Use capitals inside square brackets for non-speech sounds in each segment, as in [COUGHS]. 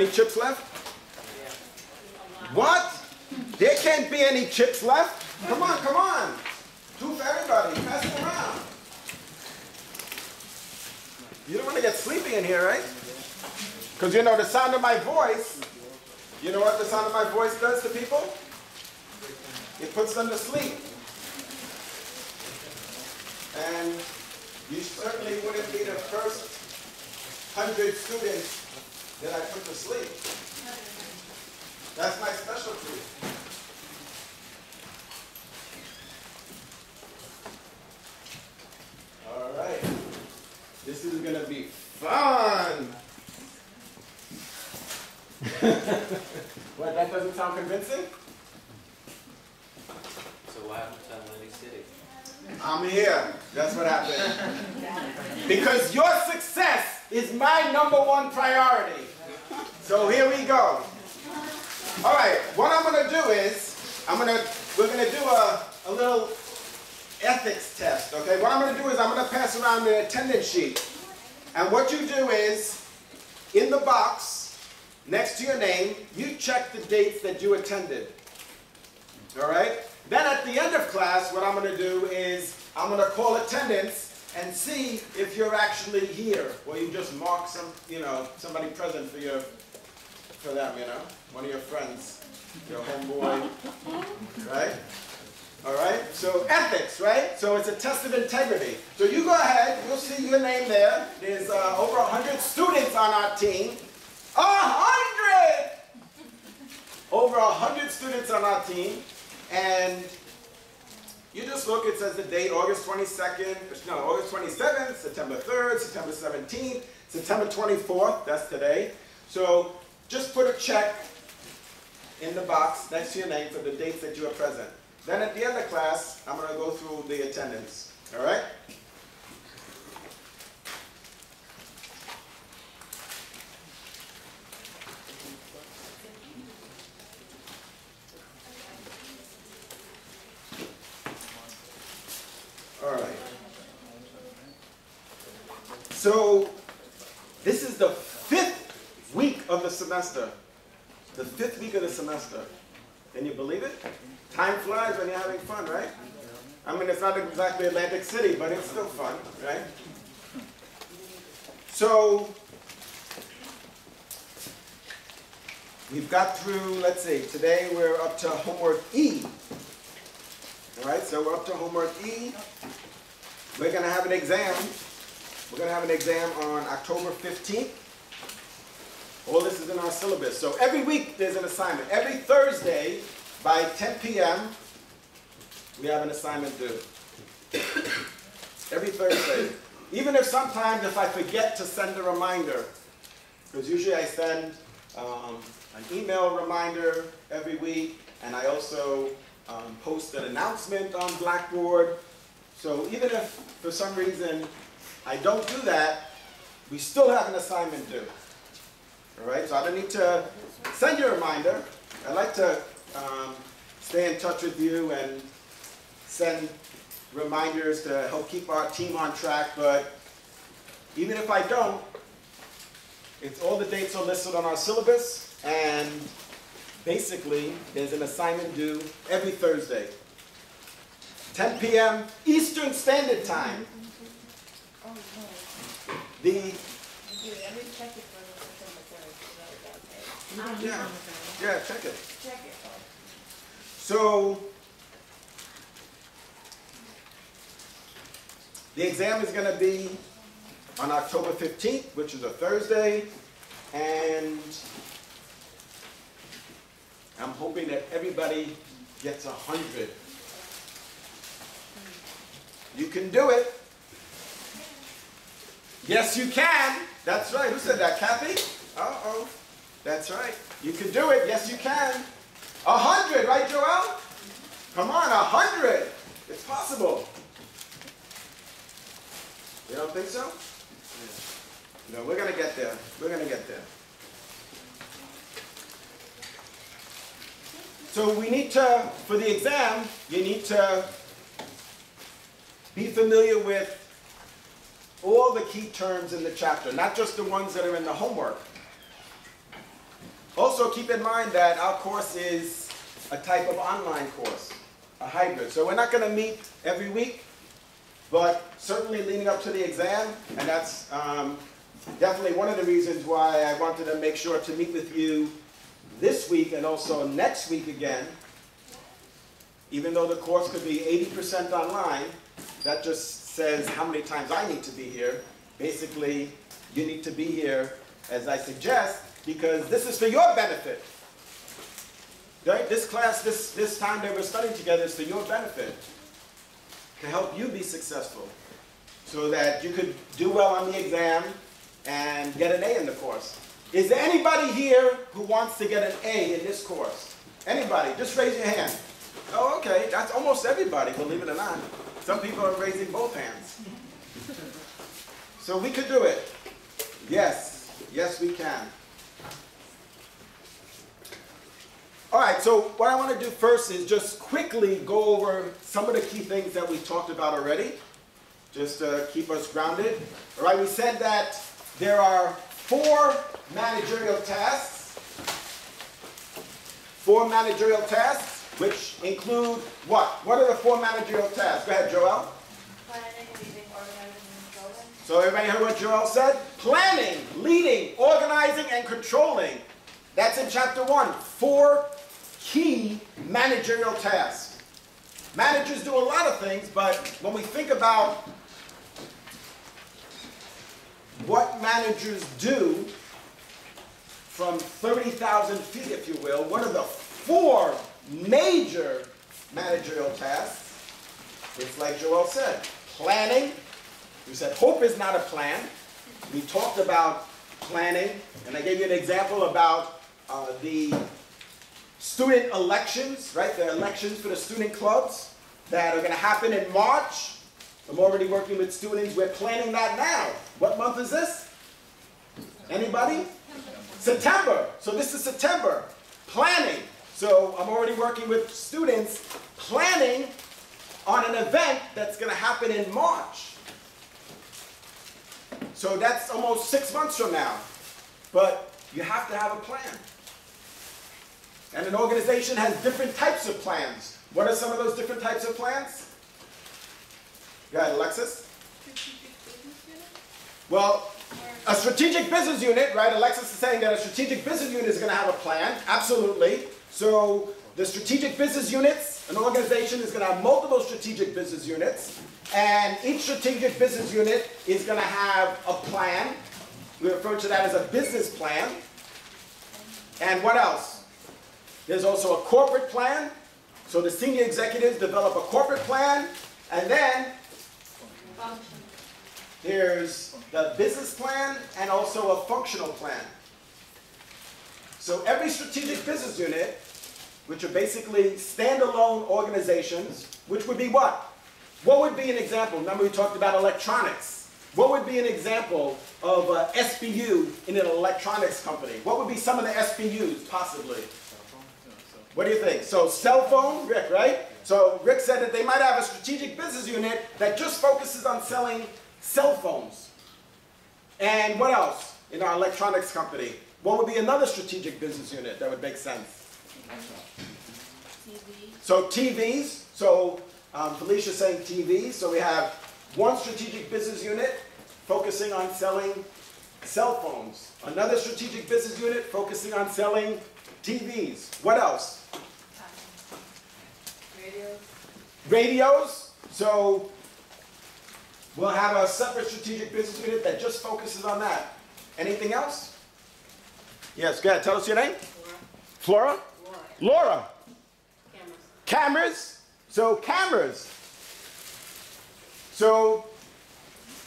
any chips left? What? There can't be any chips left? Come on, come on. Two for everybody. Pass it around. You don't want to get sleepy in here, right? Because you know the sound of my voice, you know what the sound of my voice does to people? It puts them to sleep. And you certainly wouldn't be the first hundred students that I put to sleep. That's my specialty. All right. This is going to be fun. [LAUGHS] what, that doesn't sound convincing? So what happened to Atlantic City? I'm here. That's what happened. [LAUGHS] because your success is my number one priority. So here we go. All right, what I'm gonna do is, I'm gonna, we're gonna do a, a little ethics test, okay? What I'm gonna do is I'm gonna pass around the attendance sheet. And what you do is, in the box, next to your name, you check the dates that you attended. All right? Then at the end of class, what I'm to do is I'm to call attendance and see if you're actually here, or you just mark some, you know, somebody present for your, for them, you know, one of your friends, your homeboy, right? All right. So ethics, right? So it's a test of integrity. So you go ahead. You'll see your name there. There's uh, over hundred students on our team. A hundred. Over a hundred students on our team. And you just look, it says the date, August 22nd, no, August 27th, September 3rd, September 17th, September 24th, that's today. So just put a check in the box next to your name for the dates that you are present. Then at the end of class, I'm going to go through the attendance. All right? All right. So, this is the fifth week of the semester. The fifth week of the semester. Can you believe it? Time flies when you're having fun, right? I mean, it's not exactly Atlantic City, but it's still fun, right? So, we've got through, let's see, today we're up to homework E. All right, so we're up to homework E. We're going to have an exam. We're going to have an exam on October 15th. All this is in our syllabus. So every week there's an assignment. Every Thursday by 10 p.m. we have an assignment due. every Thursday. Even if sometimes if I forget to send a reminder, because usually I send um, an email reminder every week, and I also um, post an announcement on Blackboard. So even if for some reason I don't do that, we still have an assignment due. All right, so I don't need to send you a reminder. I like to um, stay in touch with you and send reminders to help keep our team on track, but even if I don't, it's all the dates are listed on our syllabus, and basically there's an assignment due every Thursday. 10 p.m. Eastern Standard Time. The yeah, yeah, check it. So the exam is going to be on October 15th, which is a Thursday, and I'm hoping that everybody gets a hundred. You can do it. Yes, you can. That's right. Who said that? Kathy? Uh-oh. That's right. You can do it. Yes, you can. A hundred, right, Joel? Come on, a hundred. It's possible. You don't think so? No, we're going to get there. We're going to get there. So we need to, for the exam, you need to be familiar with all the key terms in the chapter, not just the ones that are in the homework. Also keep in mind that our course is a type of online course, a hybrid. So we're not going to meet every week, but certainly leading up to the exam, and that's um, definitely one of the reasons why I wanted to make sure to meet with you this week and also next week again. Even though the course could be 80% online, that just says how many times I need to be here. Basically, you need to be here, as I suggest, because this is for your benefit. Right? This class, this, this time that we're studying together is for your benefit, to help you be successful, so that you could do well on the exam and get an A in the course. Is there anybody here who wants to get an A in this course? Anybody? Just raise your hand. Oh, okay. That's almost everybody, believe it or not. Some people are raising both hands. So we could do it. Yes. Yes, we can. All right, so what I want to do first is just quickly go over some of the key things that we talked about already, just to keep us grounded. All right, we said that there are four managerial tasks. Four managerial tasks, which include what? What are the four managerial tasks? Go ahead, Joel. Planning, leading, organizing, and controlling. So everybody heard what Joel said? Planning, leading, organizing, and controlling. That's in chapter one. Four key managerial tasks. Managers do a lot of things, but when we think about what managers do from 30,000 feet, if you will, what are the four major managerial tasks? It's like Joel said, planning. We said hope is not a plan. We talked about planning, and I gave you an example about uh, the student elections, right? The elections for the student clubs that are going to happen in March. I'm already working with students. We're planning that now. What month is this? Anybody? September. So this is September. Planning. So I'm already working with students planning on an event that's going to happen in March. So that's almost six months from now. But you have to have a plan. And an organization has different types of plans. What are some of those different types of plans? Go Alexis. Well, a strategic business unit, right? Alexis is saying that a strategic business unit is going to have a plan. Absolutely. So the strategic business units, an organization is going to have multiple strategic business units. And each strategic business unit is going to have a plan. We refer to that as a business plan. And what else? There's also a corporate plan. So the senior executives develop a corporate plan. And then there's the business plan and also a functional plan. So every strategic business unit, which are basically standalone organizations, which would be what? What would be an example? Remember we talked about electronics. What would be an example of uh, a SBU in an electronics company? What would be some of the SBUs, possibly? What do you think? So cell phone, Rick, right? So Rick said that they might have a strategic business unit that just focuses on selling cell phones. And what else in our electronics company? What would be another strategic business unit that would make sense? So TVs, so um, Felicia's saying TVs, so we have one strategic business unit focusing on selling cell phones. Another strategic business unit focusing on selling TVs. What else? Radios. Radios, so we'll have a separate strategic business unit that just focuses on that. Anything else? Yes, go ahead, tell us your name. Laura. Flora? Laura. Cameras. Cameras. So cameras. So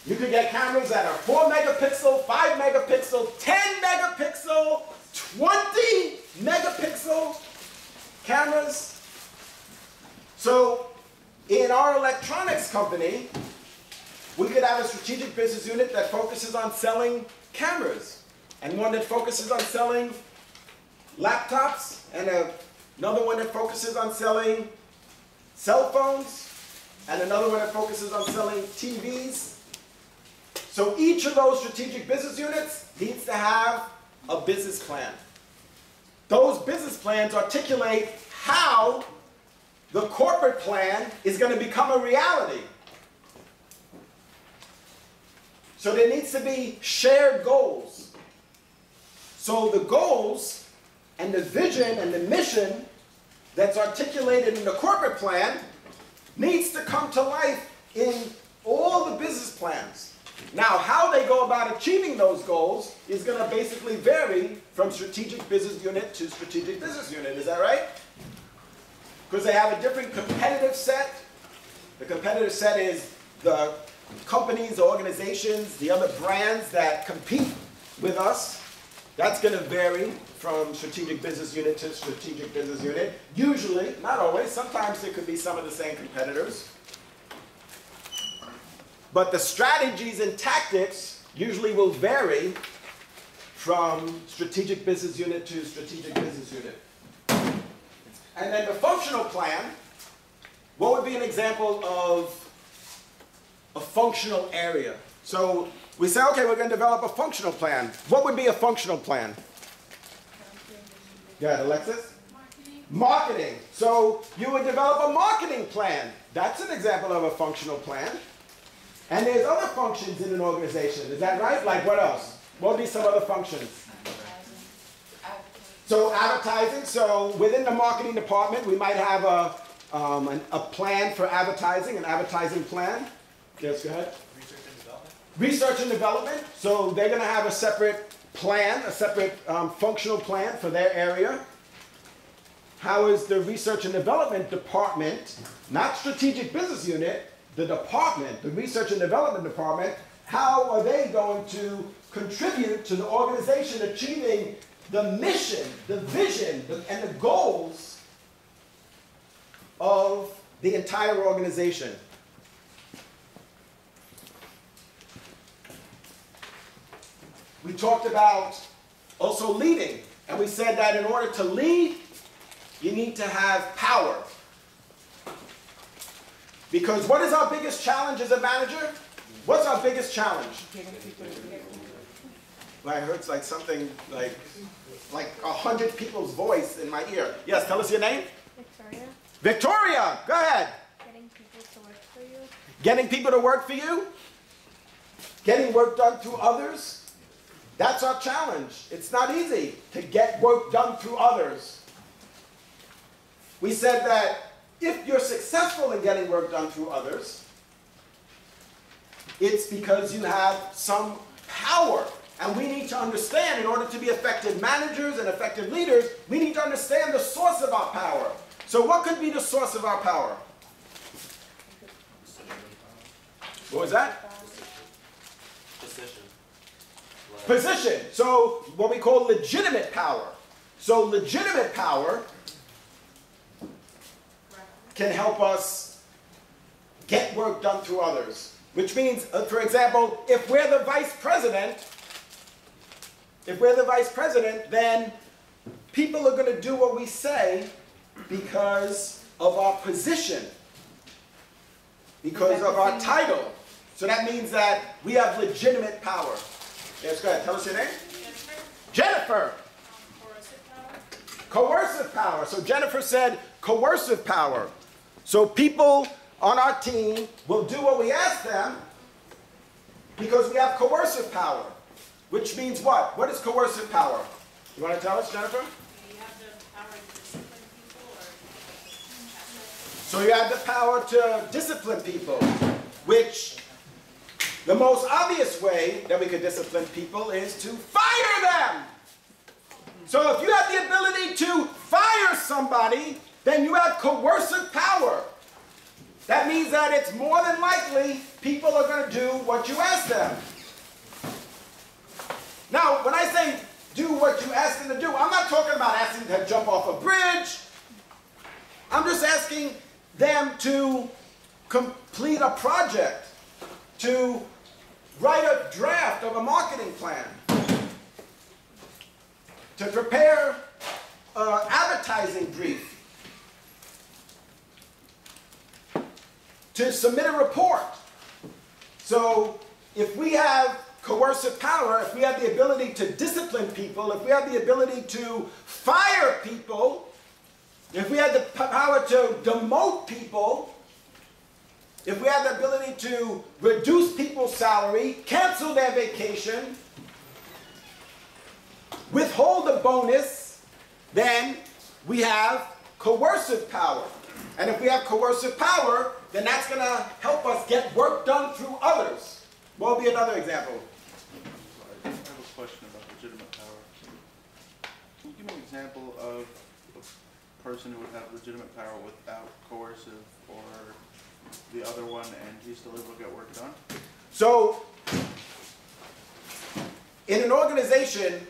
you could get cameras that are 4 megapixel, 5 megapixel, 10 megapixel, 20 megapixel cameras. So in our electronics company, we could have a strategic business unit that focuses on selling cameras and one that focuses on selling laptops and a, another one that focuses on selling cell phones and another one that focuses on selling TVs. So each of those strategic business units needs to have a business plan. Those business plans articulate how the corporate plan is going to become a reality. So there needs to be shared goals. So the goals and the vision and the mission that's articulated in the corporate plan needs to come to life in all the business plans. Now, how they go about achieving those goals is going to basically vary from strategic business unit to strategic business unit. Is that right? Because they have a different competitive set. The competitive set is the companies, the organizations, the other brands that compete with us. That's going to vary from strategic business unit to strategic business unit. Usually, not always, sometimes there could be some of the same competitors. But the strategies and tactics usually will vary from strategic business unit to strategic business unit. And then the functional plan, what would be an example of a functional area? So we say, okay, we're going to develop a functional plan. What would be a functional plan? Yeah, Alexis? Marketing. Marketing. So you would develop a marketing plan. That's an example of a functional plan. And there's other functions in an organization. Is that right? Like what else? What would be some other functions? So advertising. So within the marketing department, we might have a, um, an, a plan for advertising, an advertising plan. Yes, go ahead. Research and development? So they're going to have a separate plan, a separate um, functional plan for their area. How is the research and development department, not strategic business unit, the department, the research and development department, how are they going to contribute to the organization achieving the mission, the vision, the, and the goals of the entire organization? We talked about also leading, and we said that in order to lead, you need to have power. Because what is our biggest challenge as a manager? What's our biggest challenge? I heard like something like like a hundred people's voice in my ear. Yes, tell us your name. Victoria, Victoria, go ahead. getting people to work for you. Getting people to work for you. Getting work done through others. That's our challenge. It's not easy to get work done through others. We said that if you're successful in getting work done through others, it's because you have some power. And we need to understand, in order to be effective managers and effective leaders, we need to understand the source of our power. So, what could be the source of our power? What was that? Position. Position. So, what we call legitimate power. So, legitimate power can help us get work done through others. Which means, uh, for example, if we're the vice president, if we're the vice president, then people are going to do what we say because of our position, because of our title. So that means that we have legitimate power. Yes, go ahead. Tell us your name. Jennifer. Coercive power. So Jennifer said coercive power. So people on our team will do what we ask them because we have coercive power. Which means what? What is coercive power? You want to tell us, Jennifer? You have the power to discipline people or So you have the power to discipline people, which the most obvious way that we could discipline people is to fire them. So if you have the ability to fire somebody, then you have coercive power. That means that it's more than likely people are going to do what you ask them. Now, when I say do what you ask them to do. I'm not talking about asking them to jump off a bridge. I'm just asking them to complete a project, to write a draft of a marketing plan, to prepare an advertising brief, to submit a report. So if we have coercive power, if we have the ability to discipline people, if we have the ability to fire people, if we have the power to demote people, if we have the ability to reduce people's salary, cancel their vacation, withhold a bonus, then we have coercive power. And if we have coercive power, then that's going to help us get work done through others. What will be another example? I have a question about legitimate power. Can you give me an example of a person who would have legitimate power without coercive or the other one and he's still able to get work done? So, in an organization,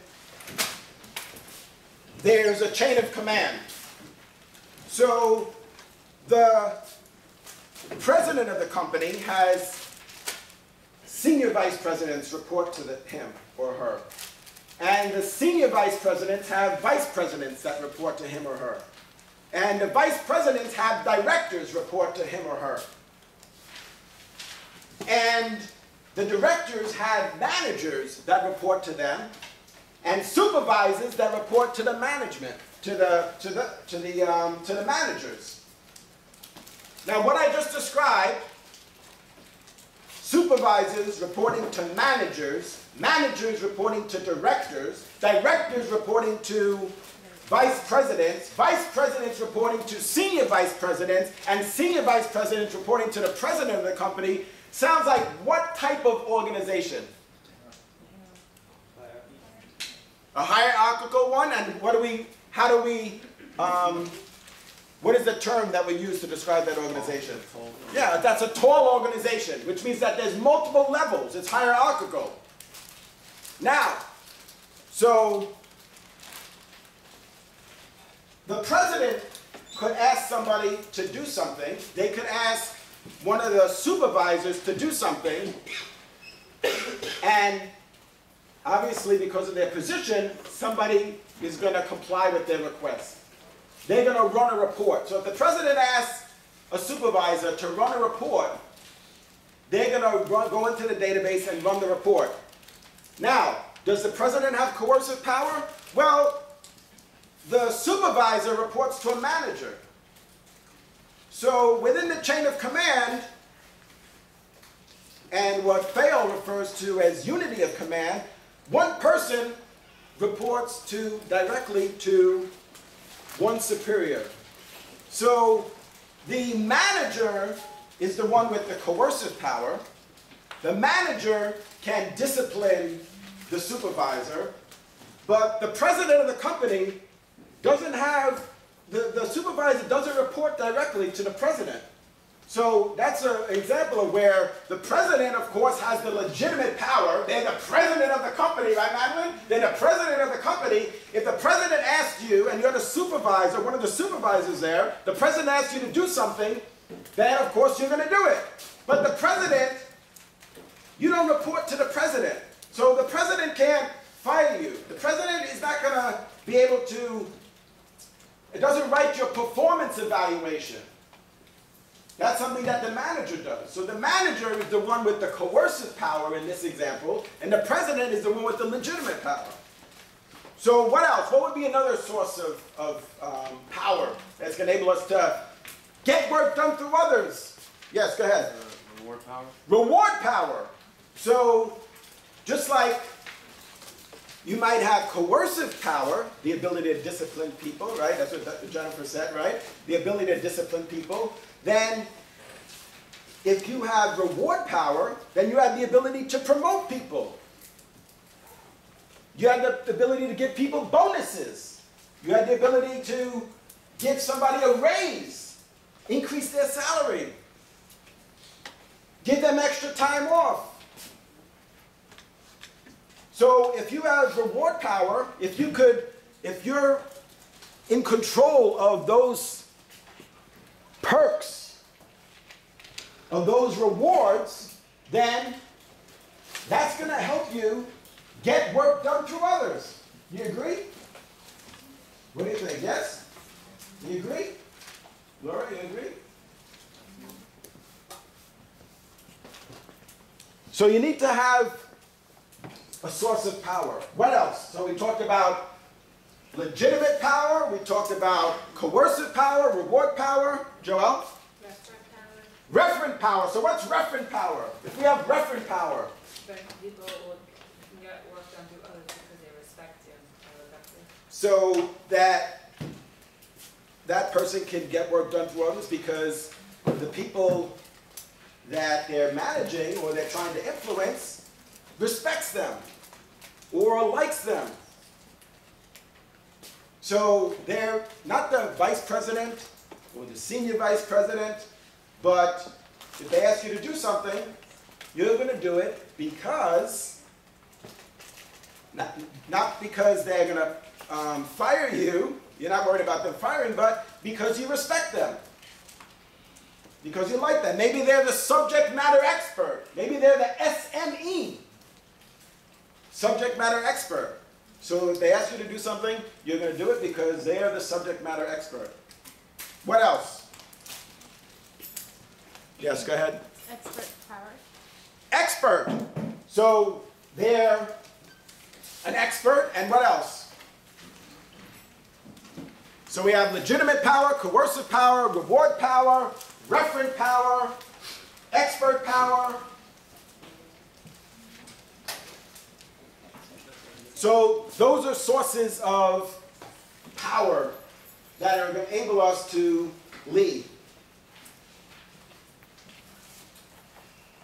there's a chain of command. So, the president of the company has senior vice presidents report to the, him or her. And the senior vice presidents have vice presidents that report to him or her. And the vice presidents have directors report to him or her. And the directors have managers that report to them, and supervisors that report to the management, to the to the to the um, to the managers. Now, what I just described, supervisors reporting to managers, managers reporting to directors, directors reporting to vice presidents, vice presidents reporting to senior vice presidents, and senior vice presidents reporting to the president of the company, sounds like what type of organization? A hierarchical one, and what do we, how do we, um, what is the term that we use to describe that organization? Yeah, that's a tall organization, which means that there's multiple levels. It's hierarchical. Now, so the president could ask somebody to do something. They could ask one of the supervisors to do something, and obviously, because of their position, somebody is going to comply with their request. They're going to run a report. So if the president asks a supervisor to run a report, they're going to run, go into the database and run the report. Now, does the president have coercive power? Well, the supervisor reports to a manager. So within the chain of command, and what Fayol refers to as unity of command, one person reports to directly to one superior. So the manager is the one with the coercive power. The manager can discipline the supervisor, but the president of the company doesn't have, the, the supervisor doesn't report directly to the president. So that's an example of where the president, of course, has the legitimate power. They're the president of the company, right, Madeline? They're the president of the company. If the president asks you, and you're the supervisor, one of the supervisors there, the president asks you to do something, then of course you're going to do it. But the president, you don't report to the president. So the president can't fire you. The president is not going to be able to, it doesn't write your performance evaluation. That's something that the manager does. So the manager is the one with the coercive power in this example, and the president is the one with the legitimate power. So what else? What would be another source of, of um, power that's going to enable us to get work done through others? Yes, go ahead. Uh, reward power? Reward power. So just like you might have coercive power, the ability to discipline people, right? That's what Jennifer said, right? The ability to discipline people. Then, if you have reward power, then you have the ability to promote people. You have the ability to give people bonuses. You have the ability to give somebody a raise, increase their salary, give them extra time off. So if you have reward power, if you could, if you're in control of those perks, of those rewards, then that's going to help you get work done through others. You agree? What do you think? Yes? You agree? Laura, you agree? So you need to have a source of power. What else? So we talked about legitimate power, we talked about coercive power, reward power. Joel? Restaurant power, Referent power. So what's referent power? If we have referent power, But people would get work done others because they respect him so that that person can get work done through others because the people that they're managing or they're trying to influence respects them or likes them. So they're not the vice president or the senior vice president, but if they ask you to do something, you're going to do it because, not, not because they're going to um, fire you, you're not worried about them firing, but because you respect them. Because you like them. Maybe they're the subject matter expert. Maybe they're the SME, subject matter expert. So if they ask you to do something, you're going to do it because they are the subject matter expert. What else? Yes, go ahead. Expert power. Expert. So they're an expert, and what else? So we have legitimate power, coercive power, reward power, referent power, expert power. So those are sources of power that are going to enable us to lead.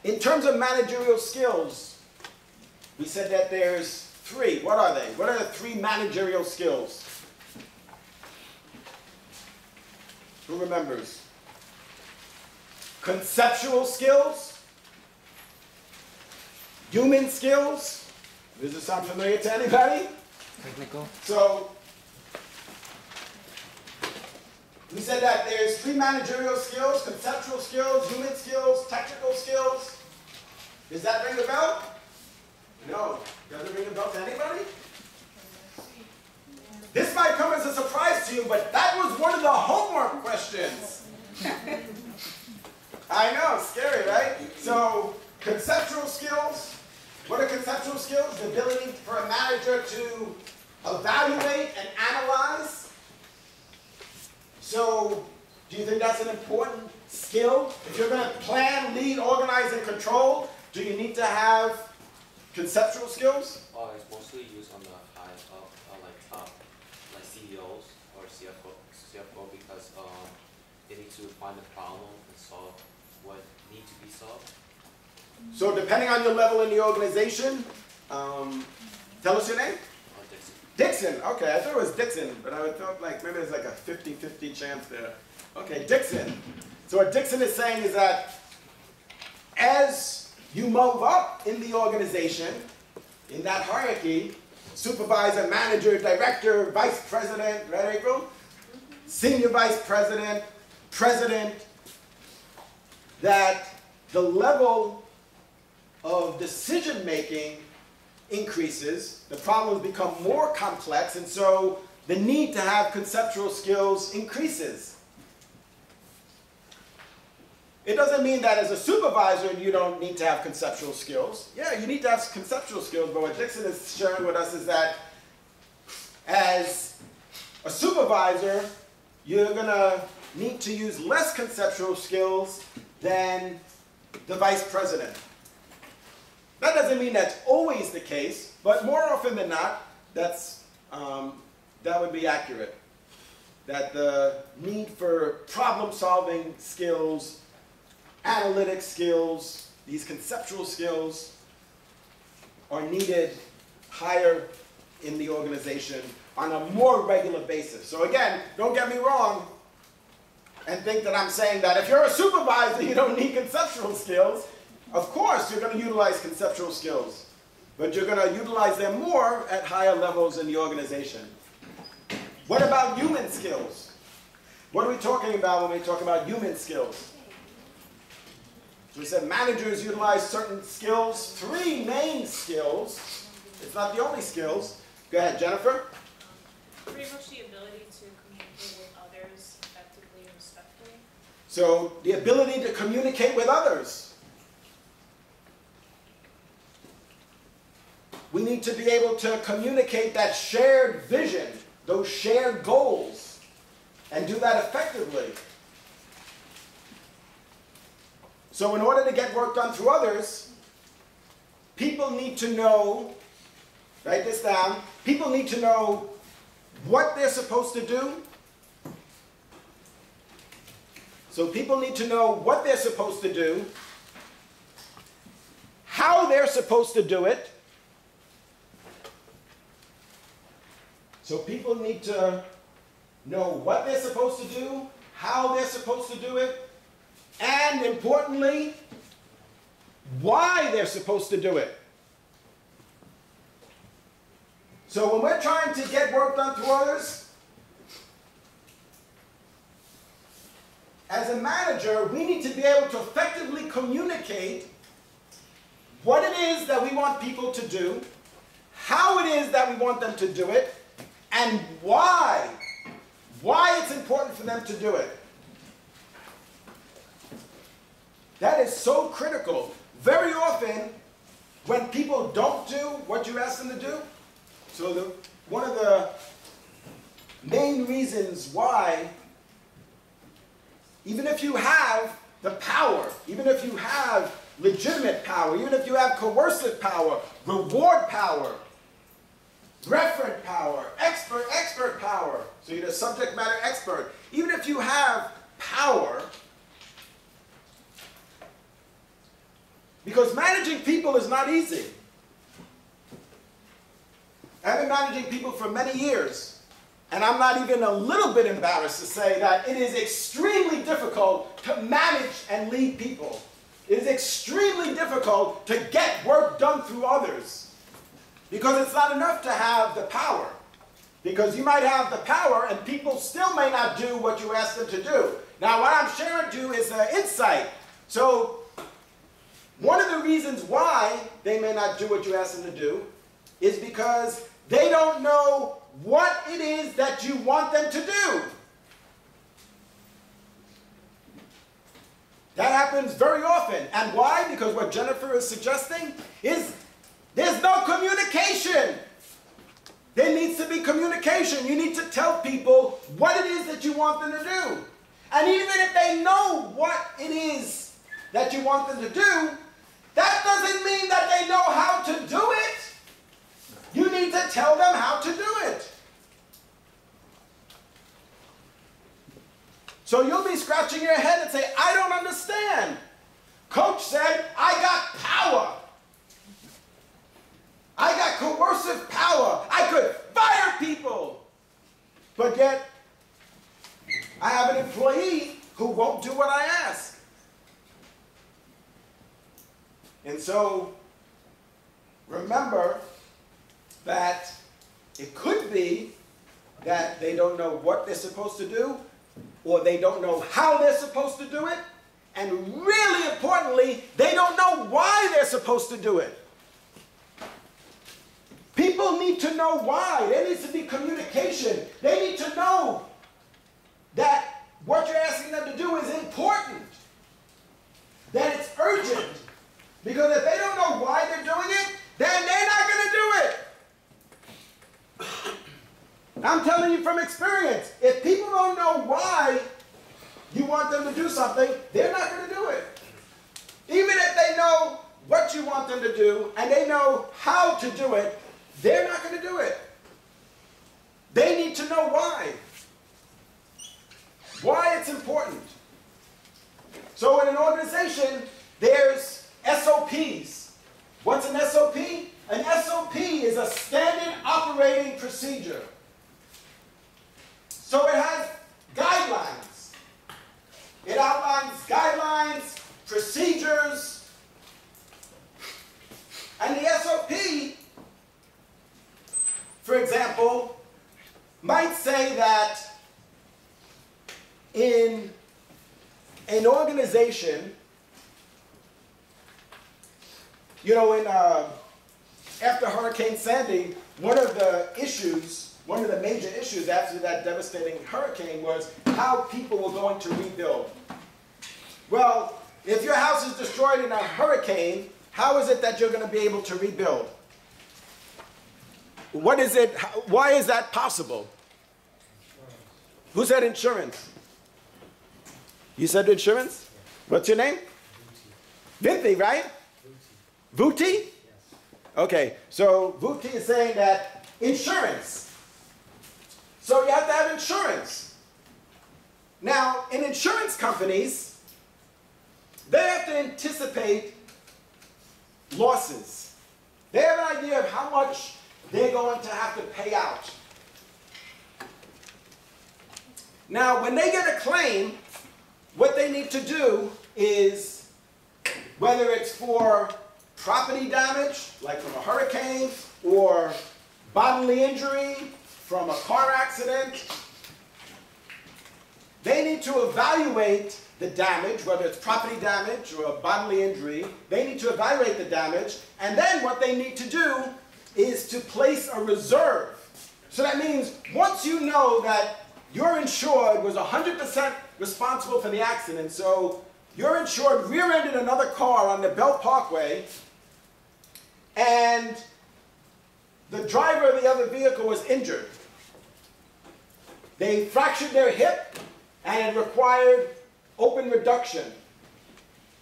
In terms of managerial skills, we said that there's three. What are they? What are the three managerial skills? Who remembers? Conceptual skills, human skills. Does this sound familiar to anybody? Technical. So, we said that there's three managerial skills, conceptual skills, human skills, technical skills. Does that ring a bell? No. Does it ring a bell to anybody? This might come as a surprise to you, but that was one of the homework questions. [LAUGHS] I know, scary, right? So, conceptual skills. What are conceptual skills? The ability for a manager to evaluate and analyze. So, do you think that's an important skill? If you're going to plan, lead, organize, and control, do you need to have conceptual skills? Uh, it's mostly used on the high, uh, uh, like top, like CEOs or CFO, CFO because um, they need to find the problem and solve what need to be solved. So, depending on your level in the organization, um, tell us your name. Uh, Dixon. Dixon, okay, I thought it was Dixon, but I thought like maybe there's like a 50-50 chance there. Okay, Dixon. So what Dixon is saying is that as you move up in the organization, in that hierarchy, supervisor, manager, director, vice president, right April? Senior vice president, president, that the level of decision making increases, the problems become more complex, and so the need to have conceptual skills increases. It doesn't mean that as a supervisor you don't need to have conceptual skills. Yeah, you need to have conceptual skills, but what Dixon is sharing with us is that as a supervisor, you're going to need to use less conceptual skills than the vice president. That doesn't mean that's always the case, but more often than not, that's, um, that would be accurate. That the need for problem solving skills, analytic skills, these conceptual skills are needed higher in the organization on a more regular basis. So again, don't get me wrong and think that I'm saying that if you're a supervisor, [LAUGHS] you don't need conceptual skills. Of course, you're going to utilize conceptual skills. but you're going to utilize them more at higher levels in the organization. What about human skills? What are we talking about when we talk about human skills? So we said managers utilize certain skills, three main skills. It's not the only skills. Go ahead, Jennifer. Pretty much the ability to communicate with others effectively and respectfully. So, the ability to communicate with others. We need to be able to communicate that shared vision, those shared goals, and do that effectively. So, in order to get work done through others, people need to know, write this down, people need to know what they're supposed to do. So, people need to know what they're supposed to do, how they're supposed to do it. So, people need to know what they're supposed to do, how they're supposed to do it, and importantly, why they're supposed to do it. So when we're trying to get work done through others, as a manager, we need to be able to effectively communicate what it is that we want people to do, how it is that we want them to do it, and why. Why it's important for them to do it. That is so critical. Very often, when people don't do what you ask them to do, so the, one of the main reasons why, even if you have the power, even if you have legitimate power, even if you have coercive power, reward power, referent power, expert, expert power, so you're the subject matter expert, even if you have power, Because managing people is not easy. I've been managing people for many years, and I'm not even a little bit embarrassed to say that it is extremely difficult to manage and lead people. It is extremely difficult to get work done through others. Because it's not enough to have the power. Because you might have the power and people still may not do what you ask them to do. Now, what I'm sharing to you is an insight. So, one of the reasons why they may not do what you ask them to do is because they don't know what it is that you want them to do. That happens very often. And why? Because what Jennifer is suggesting is there's no communication. There needs to be communication. You need to tell people what it is that you want them to do. And even if they know what it is that you want them to do, that doesn't mean that they know how to do it. You need to tell them how to do it. So you'll be scratching your head and say, I don't understand. Coach said, I got power. I got coercive power. I could fire people. But yet, I have an employee who won't do what I ask. And so, remember that it could be that they don't know what they're supposed to do, or they don't know how they're supposed to do it, and really importantly, they don't know why they're supposed to do it. Need to know why. There needs to be communication. They need to know that what you're asking them to do is important, that it's urgent. Because if they don't know why they're doing it, then they're not going to do it. [COUGHS] I'm telling you from experience, if people don't know why you want them to do something, they're not going to do it. Even if they know what you want them to do and they know how to do it, they're not going to do it. They need to know why. Why it's important. So in an organization, there's SOPs. What's an SOP? An SOP is a standard operating procedure. So it has guidelines. It outlines guidelines, procedures, and the SOP for example, might say that in an organization, you know, in, uh, after Hurricane Sandy, one of the issues, one of the major issues after that devastating hurricane was how people were going to rebuild. Well, if your house is destroyed in a hurricane, how is it that you're going to be able to rebuild? What is it? Why is that possible? Who said insurance? You said insurance? What's your name? Vinti, right? Vuti? Okay, so Vuti is saying that insurance. So you have to have insurance. Now, in insurance companies, they have to anticipate losses. They have an idea of how much they're going to have to pay out. Now, when they get a claim, what they need to do is, whether it's for property damage, like from a hurricane, or bodily injury from a car accident, they need to evaluate the damage, whether it's property damage or a bodily injury. They need to evaluate the damage, and then what they need to do is to place a reserve. So that means once you know that your insured was 100% responsible for the accident, so your insured rear-ended another car on the Belt Parkway, and the driver of the other vehicle was injured. They fractured their hip, and it required open reduction.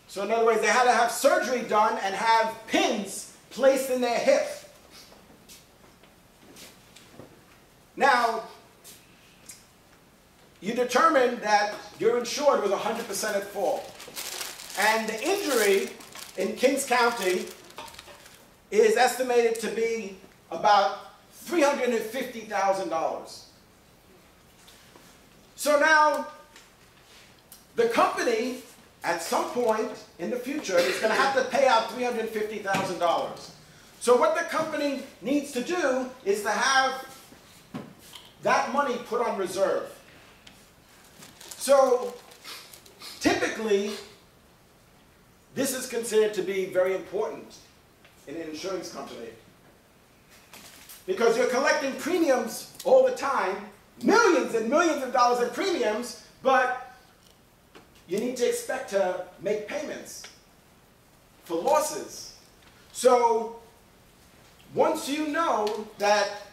So in other words, they had to have surgery done and have pins placed in their hip. Now, you determined that your insured was 100% at fault. And the injury in Kings County is estimated to be about $350,000. So now, the company, at some point in the future, is going to have to pay out $350,000. So what the company needs to do is to have that money put on reserve. So typically, this is considered to be very important in an insurance company. Because you're collecting premiums all the time, millions and millions of dollars in premiums, but you need to expect to make payments for losses. So once you know that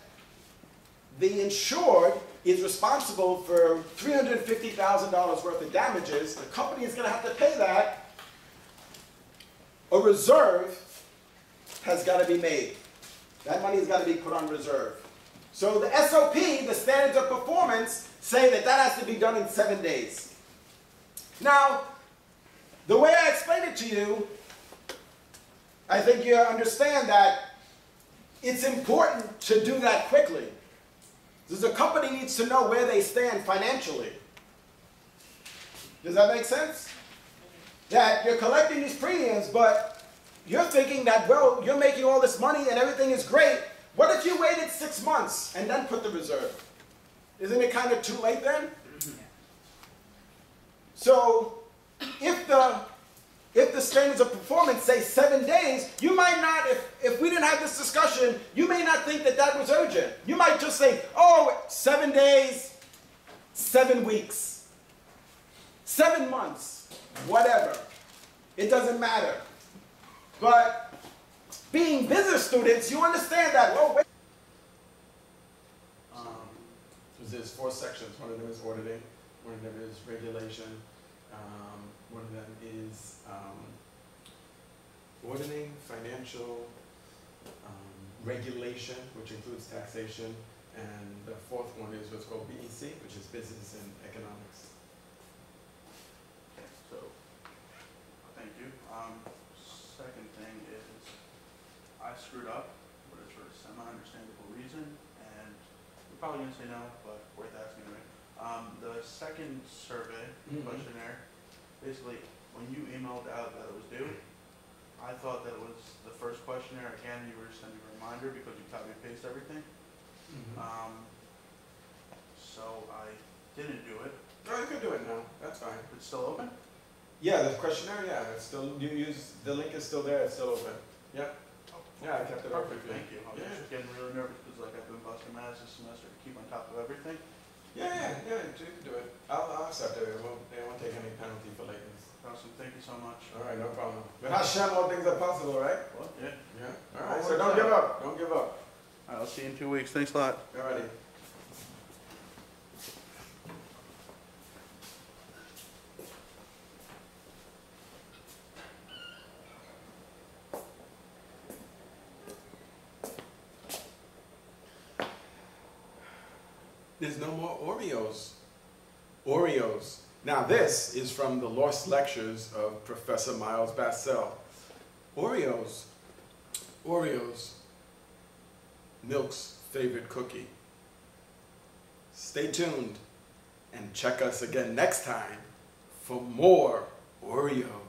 the insured is responsible for $350,000 worth of damages, the company is going to have to pay that. A reserve has got to be made. That money has got to be put on reserve. So the SOP, the standards of performance, say that that has to be done in seven days. Now, the way I explained it to you, I think you understand that it's important to do that quickly. The company needs to know where they stand financially. Does that make sense? That you're collecting these premiums, but you're thinking that, well, you're making all this money and everything is great. What if you waited six months and then put the reserve? Isn't it kind of too late then? Mm-hmm. So, if the if the standards of performance say seven days, you might not, if, if we didn't have this discussion, you may not think that that was urgent. You might just say, oh, seven days, seven weeks, seven months, whatever. It doesn't matter. But being business students, you understand that. Well, wait. Um, there's four sections. One of them is auditing, one of them is regulation, um, one of them is um, financial, um, regulation, which includes taxation, and the fourth one is what's called BEC, which is business and economics. So, thank you. Um, second thing is, I screwed up, but it's for a semi-understandable reason, and you're probably gonna say no, but worth asking. Um, the second survey Mhm. questionnaire, basically, when you emailed out that it was due, I thought that it was the first questionnaire, again, you were sending a reminder because you copy and paste everything. Mm-hmm. Um, so I didn't do it, Oh, you could do it now. That's fine. It's still open? Yeah, the questionnaire, yeah, it's still, you use, the link is still there, it's still open. Yeah, yeah, I kept it open Perfect, thank you. I was Yeah. just getting really nervous because like I've been busting my ass this semester to keep on top of everything. Yeah, yeah, yeah, you can do it. I'll, I'll accept it. It won't, it won't take any penalty for lateness. Awesome, thank you so much. All right, no problem. With Hashem, all things are possible, right? Well, yeah. Yeah. All right, so don't give up. Don't give up. All right, I'll see you in two weeks. Thanks a lot. All righty. No more Oreos. Oreos. Now this is from the Lost Lectures of Professor Miles Bassell. Oreos. Oreos. Milk's favorite cookie. Stay tuned and check us again next time for more Oreos.